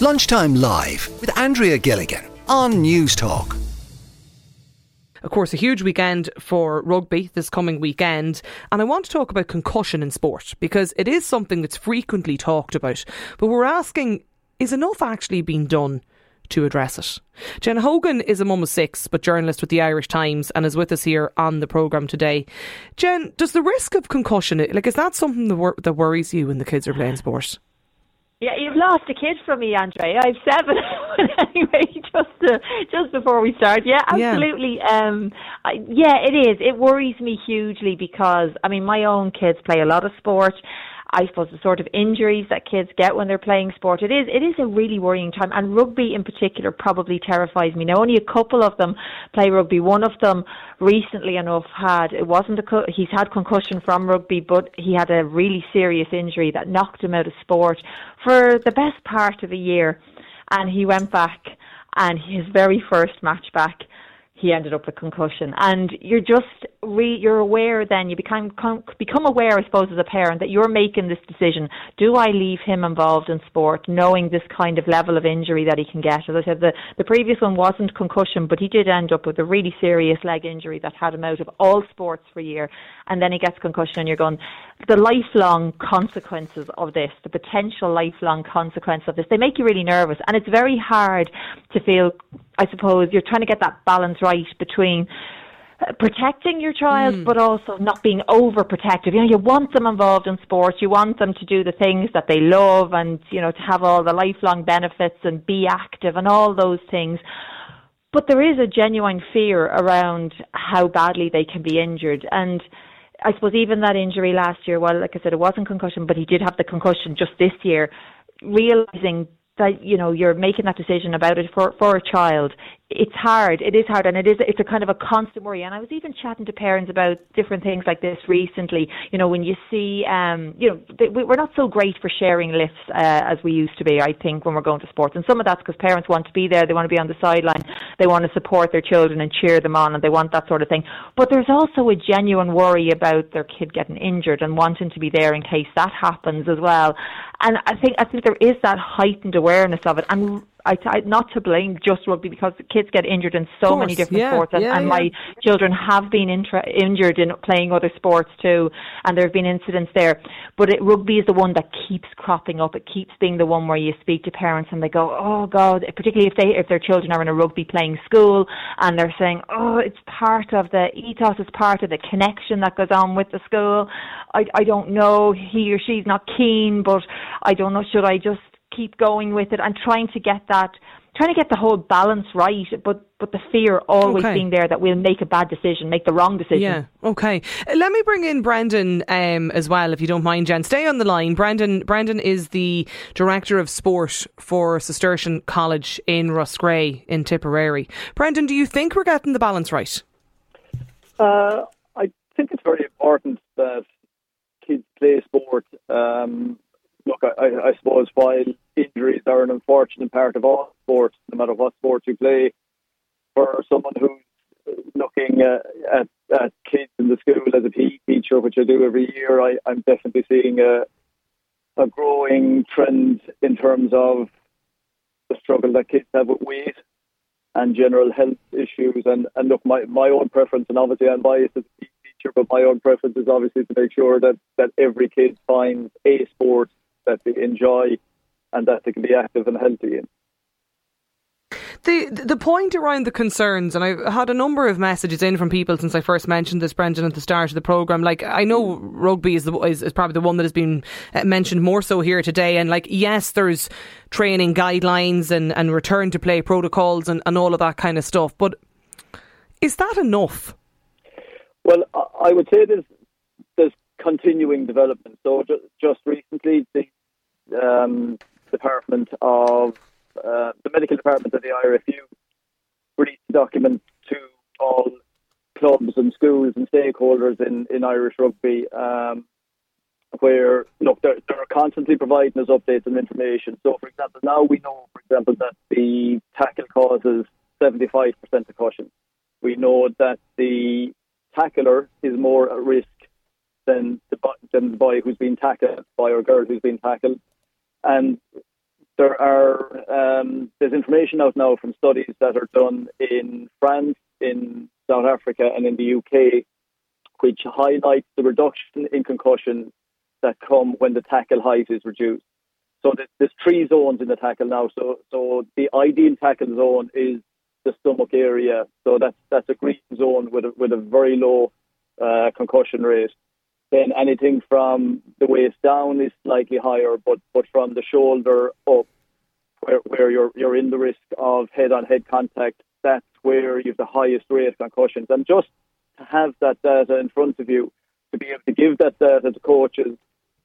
Lunchtime Live with Andrea Gilligan on Newstalk. Of course, a huge weekend for rugby this coming weekend. And I want to talk about concussion in sport because it is something that's frequently talked about. But we're asking is enough actually being done to address it? Jen Hogan is a mum of six, but journalist with the Irish Times and is with us here on the programme today. Jen, does the risk of concussion, like, is that something that, wor- that worries you when the kids are playing sport? Yeah, you've lost a kid from me, Andre. I've seven. anyway, just uh, just before we start, yeah, absolutely. Yeah. Um, I, yeah, it is. It worries me hugely because I mean, my own kids play a lot of sport, I suppose the sort of injuries that kids get when they're playing sport. It is it is a really worrying time, and rugby in particular probably terrifies me. Now, only a couple of them play rugby. One of them, recently enough, had it wasn't a he's had concussion from rugby, but he had a really serious injury that knocked him out of sport for the best part of a year, and he went back and his very first match back he ended up with concussion. And you're just re, you're aware then you become become aware, I suppose, as a parent that you're making this decision. Do I leave him involved in sport, knowing this kind of level of injury that he can get? As I said, the the previous one wasn't concussion, but he did end up with a really serious leg injury that had him out of all sports for a year. And then he gets concussion, and you're going the lifelong consequences of this, the potential lifelong consequence of this. They make you really nervous, and it's very hard to feel I suppose you're trying to get that balance right between uh, protecting your child, mm. but also not being overprotective. You know, you want them involved in sports. You want them to do the things that they love, and you know, to have all the lifelong benefits and be active and all those things. But there is a genuine fear around how badly they can be injured, and I suppose even that injury last year. Well, like I said, it wasn't concussion, but he did have the concussion just this year. Realizing that you know you're making that decision about it for for a child it's hard. It is hard and it is it's a kind of a constant worry. And i was even chatting to parents about different things like this recently. You know when you see um you know they, we're not so great for sharing lifts uh, as we used to be i think when we're going to sports. And some of that's because parents want to be there. They want to be on the sideline. They want to support their children and cheer them on and they want that sort of thing. But there's also a genuine worry about their kid getting injured and wanting to be there in case that happens as well. And i think i think there is that heightened awareness of it. And I, I, not to blame just rugby because kids get injured in so many different yeah, sports, and, yeah, and yeah. my children have been intra- injured in playing other sports too, and there have been incidents there. But it, rugby is the one that keeps cropping up. It keeps being the one where you speak to parents and they go, "Oh God!" Particularly if they if their children are in a rugby playing school and they're saying, "Oh, it's part of the ethos, it's part of the connection that goes on with the school." I I don't know. He or she's not keen, but I don't know. Should I just keep going with it and trying to get that trying to get the whole balance right, but but the fear always okay. being there that we'll make a bad decision, make the wrong decision. Yeah, okay. Let me bring in Brendan um, as well, if you don't mind, Jen. Stay on the line. Brendan Brendan is the director of sport for Cistercian College in Roscrea in Tipperary. Brendan, do you think we're getting the balance right? Uh, I think it's very important that kids play sport. Um, look, I, I suppose while injuries are an unfortunate part of all sports, no matter what sport you play, for someone who's looking at, at, at kids in the school as a PE teacher, which I do every year, I, I'm definitely seeing a, a growing trend in terms of the struggle that kids have with weight and general health issues. And, and look, my, my own preference, and obviously I'm biased as a teacher, but my own preference is obviously to make sure that, that every kid finds a sport that they enjoy and that they can be active and healthy in. The the point around the concerns, and I've had a number of messages in from people since I first mentioned this, Brendan, at the start of the programme. Like, I know rugby is, the, is, is probably the one that has been uh, mentioned more so here today. And, like, yes, there's training guidelines and, and return to play protocols and, and all of that kind of stuff. But is that enough? Well, I would say there's, there's continuing development. So, just, just recently, the um, Department of uh, the medical department of the IRFU released a document to all clubs and schools and stakeholders in, in Irish rugby, um, where look they're, they're constantly providing us updates and information. So, for example, now we know, for example, that the tackle causes seventy five percent of concussion. We know that the tackler is more at risk than the than the boy who's been tackled, boy or girl who's been tackled, and there are um, there's information out now from studies that are done in France, in South Africa, and in the UK, which highlights the reduction in concussion that come when the tackle height is reduced. So there's three zones in the tackle now. So so the ideal tackle zone is the stomach area. So that's that's a green zone with a, with a very low uh, concussion rate. Then anything from the waist down is slightly higher, but but from the shoulder up, where where you're you're in the risk of head-on-head contact, that's where you have the highest rate of concussions. And just to have that data in front of you, to be able to give that data to coaches,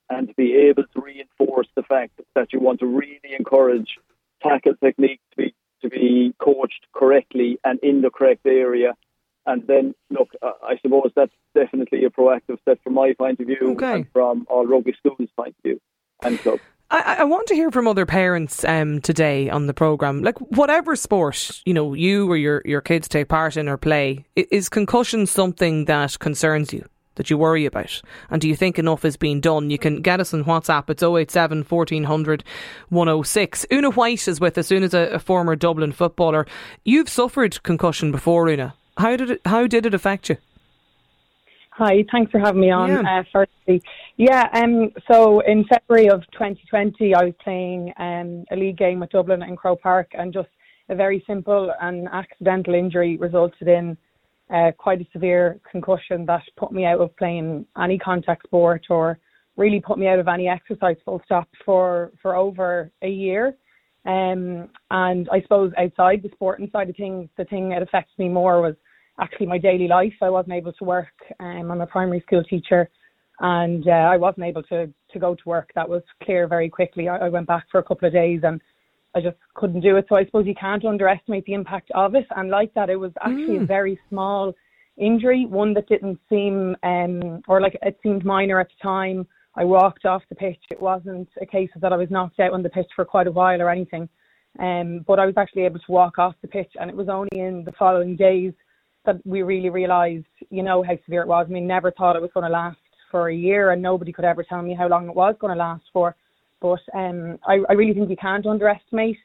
and to be able to reinforce the fact that you want to really encourage tackle technique to be to be coached correctly and in the correct area. And then, look, I suppose that's definitely a proactive step from my point of view okay. and from all rugby schools' point of view and club. I, I, want to hear from other parents um, today on the programme. Like, whatever sport, you know, you or your, your kids take part in or play, is concussion something that concerns you? that you worry about? And do you think enough is being done? You can get us on WhatsApp. It's 087 1400 106. Oonagh Whyte is with us. Oonagh's a, a former Dublin footballer. You've suffered concussion before, Oonagh. How did it, how did it affect you? Hi, thanks for having me on. Yeah. Uh, firstly, yeah. Um. So in February of 2020, I was playing um, a league game with Dublin in Croke Park, and just a very simple and accidental injury resulted in uh, quite a severe concussion that put me out of playing any contact sport or really put me out of any exercise full stop for, for over a year. Um, and I suppose outside the sporting side of things, the thing that affects me more was actually my daily life. I wasn't able to work. Um, I'm a primary school teacher and uh, I wasn't able to, to go to work. That was clear very quickly. I, I went back for a couple of days and I just couldn't do it. So I suppose you can't underestimate the impact of it. And like that, it was actually mm. a very small injury, one that didn't seem, um, or like it seemed minor at the time. I walked off the pitch. It wasn't a case of that I was knocked out on the pitch for quite a while or anything. Um, but I was actually able to walk off the pitch, and it was only in the following days that we really realised, you know, how severe it was. I mean, never thought it was going to last for a year, and nobody could ever tell me how long it was going to last for. But um, I, I really think you can't underestimate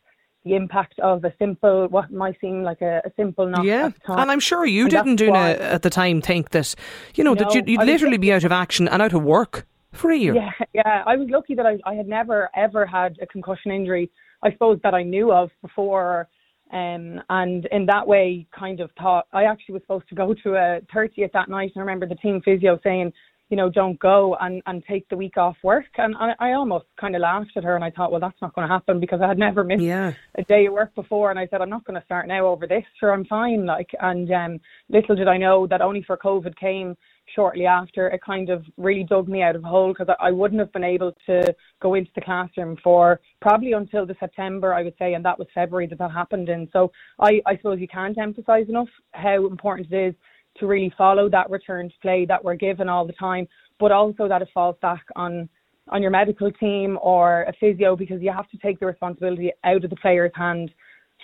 the impact of a simple, what might seem like a, a simple knock. Yeah, and I'm sure you and didn't, Oonagh, at the time think that, you know, no, that you'd, you'd literally be out of action and out of work for a year. Yeah, yeah. I was lucky that I, I had never ever had a concussion injury. I suppose that I knew of before. Um, and in that way, kind of thought I actually was supposed to go to a 30th that night. And I remember the team physio saying, you know, don't go and, and take the week off work. And I, I almost kind of laughed at her and I thought, well, that's not going to happen because I had never missed yeah. a day of work before. And I said, I'm not going to start now over this. Sure, I'm fine. Like, and um, little did I know that only for COVID came shortly after, it kind of really dug me out of a hole because I, I wouldn't have been able to go into the classroom for probably until the September, I would say, and that was February that that happened in. So I, I suppose you can't emphasize enough how important it is to really follow that return to play that we're given all the time, but also that it falls back on on your medical team or a physio because you have to take the responsibility out of the player's hand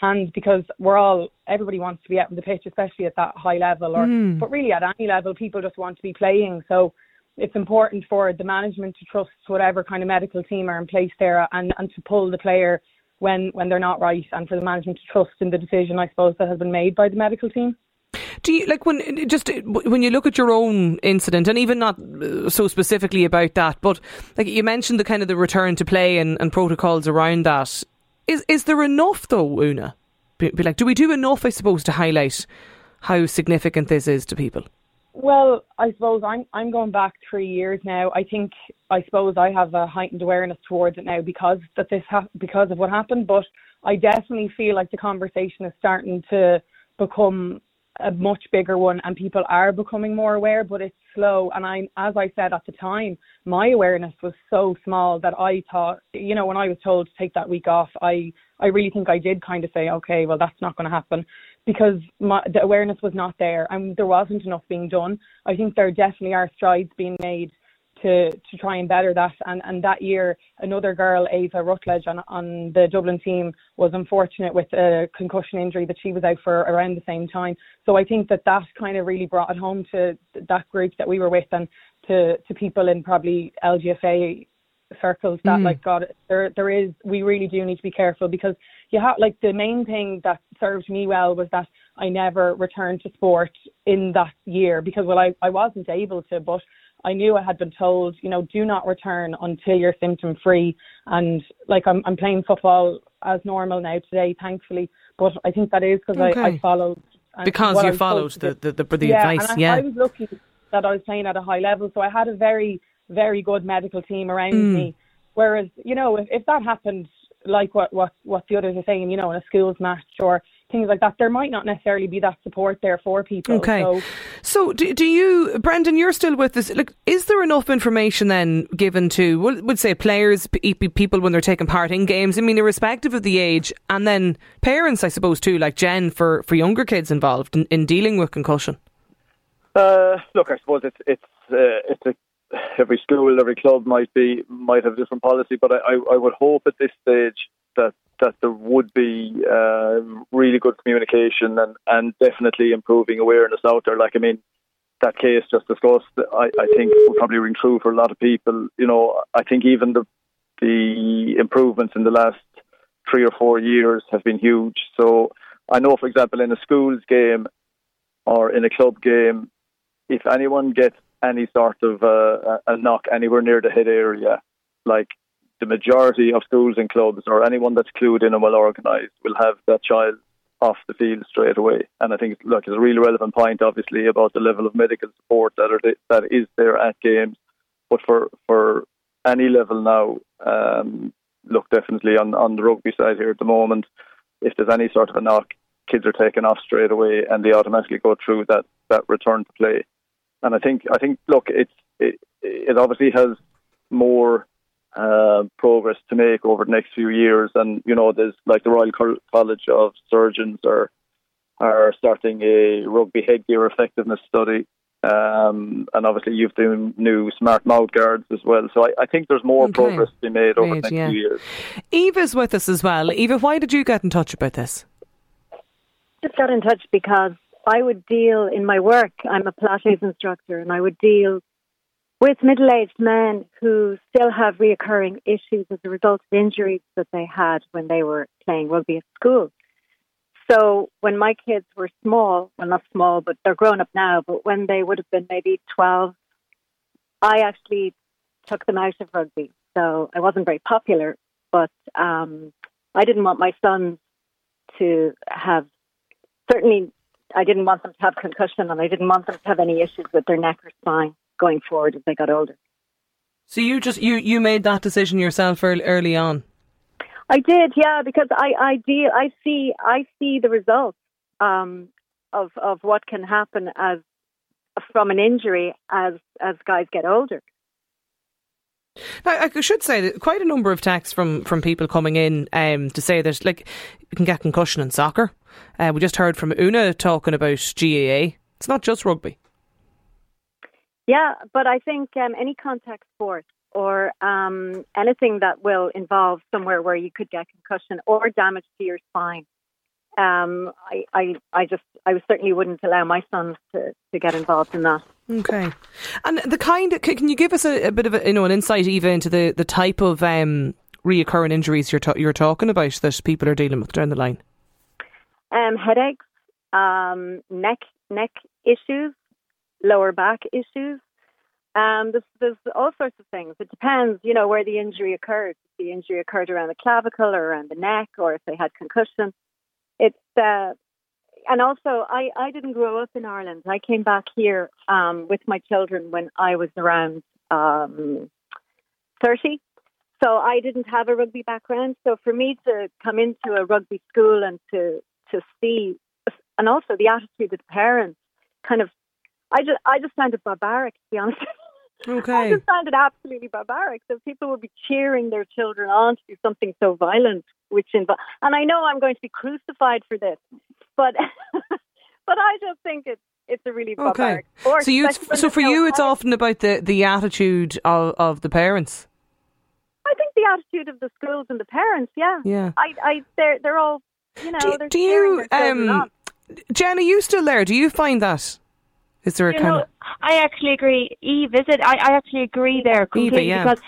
hands because we're all everybody wants to be out on the pitch, especially at that high level or mm. but really at any level people just want to be playing. So it's important for the management to trust whatever kind of medical team are in place there and, and to pull the player when when they're not right and for the management to trust in the decision I suppose that has been made by the medical team. Do you like when just when you look at your own incident, and even not uh, so specifically about that, but like you mentioned the kind of the return to play and, and protocols around that. Is is there enough though, Oonagh? Be, be like, do we do enough? I suppose to highlight how significant this is to people. Well, I suppose I'm I'm going back three years now. I think I suppose I have a heightened awareness towards it now because that this ha- because of what happened. But I definitely feel like the conversation is starting to become a much bigger one and people are becoming more aware, but it's slow. And I, as I said at the time, my awareness was so small that I thought, you know, when I was told to take that week off, I, I really think I did kind of say, okay, well, that's not going to happen because my, the awareness was not there and there wasn't enough being done. I think there definitely are strides being made to to try and better that. And and that year, another girl, Ava Rutledge, on on the Dublin team, was unfortunate with a concussion injury that she was out for around the same time. So I think that that kind of really brought it home to that group that we were with and to to people in probably LGFA circles that mm. like God there there is we really do need to be careful because you have like the main thing that served me well was that I never returned to sport in that year because well I, I wasn't able to but I knew I had been told, you know, do not return until you're symptom free and like I'm I'm playing football as normal now today, thankfully. But I think that is because okay. I, I followed because you followed the, the, the, the yeah, advice. And yeah, I, I was lucky that I was playing at a high level, so I had a very very good medical team around mm. me. Whereas, you know, if, if that happened, like what, what, what the others are saying, you know, in a schools match or things like that, there might not necessarily be that support there for people. Okay. So, so do, do you, Brendan, you're still with us. Like, is there enough information then given to, we'll, would say, players, people when they're taking part in games? I mean, irrespective of the age, and then parents, I suppose, too, like Jen, for, for younger kids involved in, in dealing with concussion? Uh, look, I suppose it's it's uh, it's a every school, every club might be might have a different policy, but I, I would hope at this stage that that there would be uh, really good communication and, and definitely improving awareness out there. Like I mean, that case just discussed, I, I think will probably ring true for a lot of people. You know, I think even the the improvements in the last three or four years have been huge. So I know, for example, in a schools game or in a club game, if anyone gets any sort of uh, a knock anywhere near the head area, like the majority of schools and clubs or anyone that's clued in and well organised will have that child off the field straight away. And I think, look, it's a really relevant point, obviously, about the level of medical support that are that is there at games. But for for any level now, um, look, definitely on on the rugby side here at the moment, if there's any sort of a knock, kids are taken off straight away and they automatically go through that that return to play. And I think I think look, it's it, it obviously has more uh, progress to make over the next few years. And you know, there's like the Royal College of Surgeons are are starting a rugby headgear effectiveness study. Um, and obviously, you've the new smart mouth guards as well. So I, I think there's more okay. progress to be made over Great, the next yeah. few years. Eva's with us as well. Eva, why did you get in touch about this? Just got in touch because I would deal in my work. I'm a Pilates instructor, and I would deal with middle-aged men who still have reoccurring issues as a result of injuries that they had when they were playing rugby at school. So when my kids were small, well, not small, but they're grown up now, but when they would have been maybe 12, I actually took them out of rugby. So I wasn't very popular, but um, I didn't want my sons to have certainly I didn't want them to have concussion and I didn't want them to have any issues with their neck or spine going forward as they got older. So you just you you made that decision yourself early, early on. I did, yeah, because I I deal I see I see the results um, of of what can happen as from an injury as as guys get older. Now, I should say that quite a number of texts from, from people coming in um, to say that like you can get concussion in soccer. Uh, we just heard from Oonagh talking about GAA. It's not just rugby. Yeah, but I think um, any contact sport or um, anything that will involve somewhere where you could get concussion or damage to your spine. Um, I, I, I just, I certainly wouldn't allow my sons to, to get involved in that. Okay, and the kind, of, can you give us a, a, bit of a, you know an insight even into the, the type of um, reoccurring injuries you're ta- you're talking about that people are dealing with down the line? Um, headaches, um, neck neck issues, lower back issues. Um, there's, there's all sorts of things. It depends, you know, where the injury occurred. If the injury occurred around the clavicle or around the neck, or if they had concussion. It's uh, and also I I didn't grow up in Ireland. I came back here um, with my children when I was around um, thirty. So I didn't have a rugby background. So for me to come into a rugby school and to to see, and also the attitude of the parents, kind of, I just I just found it barbaric to be honest. Okay. I just found it absolutely barbaric. So people would be cheering their children on to do something so violent, which involves, and I know I'm going to be crucified for this, but but I just think it's it's a really barbaric okay. So you so for you it's often about the the attitude of of the parents. I think the attitude of the schools and the parents, yeah. Yeah. I I they're they're all you know, do, do you um Jen, you still there? Do you find that is there a you kind know, of? I actually agree. Eve, is it? I, I actually agree there completely Eva, yeah. because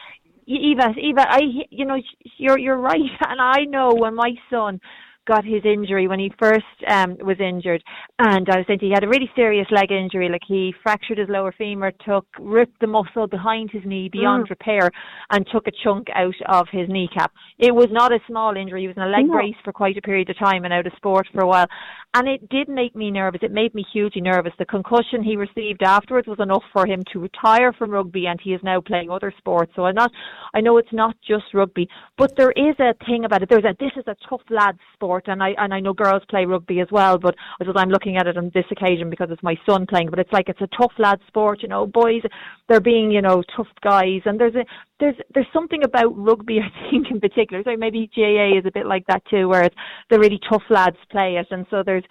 Eva, Eva, I, you know, you're you're right, and I know when my son got his injury when he first um, was injured. And I was saying he had a really serious leg injury, like he fractured his lower femur, took ripped the muscle behind his knee beyond mm. repair, and took a chunk out of his kneecap. It was not a small injury. He was in a leg no. brace for quite a period of time and out of sport for a while. And it did make me nervous. It made me hugely nervous. The concussion he received afterwards was enough for him to retire from rugby, and he is now playing other sports. So I'm not. I know it's not just rugby, but there is a thing about it. There's a this is a tough lad sport sport, and I and I know girls play rugby as well. But I'm looking at it on this occasion because it's my son playing. But it's like it's a tough lad sport, you know. Boys, they're being you know tough guys, and there's a there's there's something about rugby I think in particular. So maybe GAA is a bit like that too, where it's the really tough lads play it, and so there's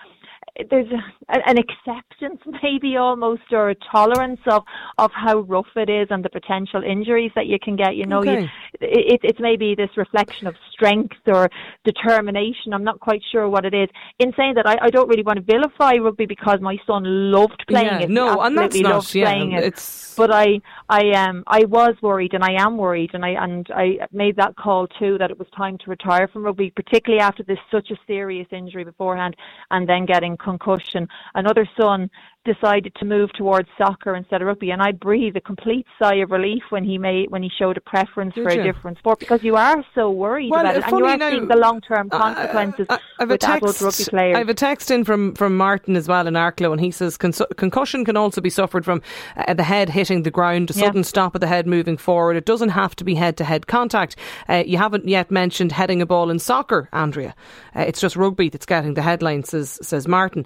there's a, an acceptance maybe almost or a tolerance of of how rough it is and the potential injuries that you can get you know okay. you, it, it's maybe this reflection of strength or determination i'm not quite sure what it is in saying that i, I don't really want to vilify rugby because my son loved playing yeah, it no and that's not Loved yeah, it. it's but i i um i was worried and i am worried and i and i made that call too that it was time to retire from rugby particularly after this such a serious injury beforehand and then getting concussion. Another son decided to move towards soccer instead of rugby, and I breathed a complete sigh of relief when he made when he showed a preference Did for you? a different sport because you are so worried well, about it, and you are now, seeing the long term consequences uh, uh, with text, adult rugby players. I have a text in from from Martin as well in Arklow, and he says concussion can also be suffered from uh, the head hitting the ground, a sudden yeah. stop of the head moving forward. It doesn't have to be head to head contact. Uh, you haven't yet mentioned heading a ball in soccer, Andrea. Uh, it's just rugby that's getting the headlines, says says Martin.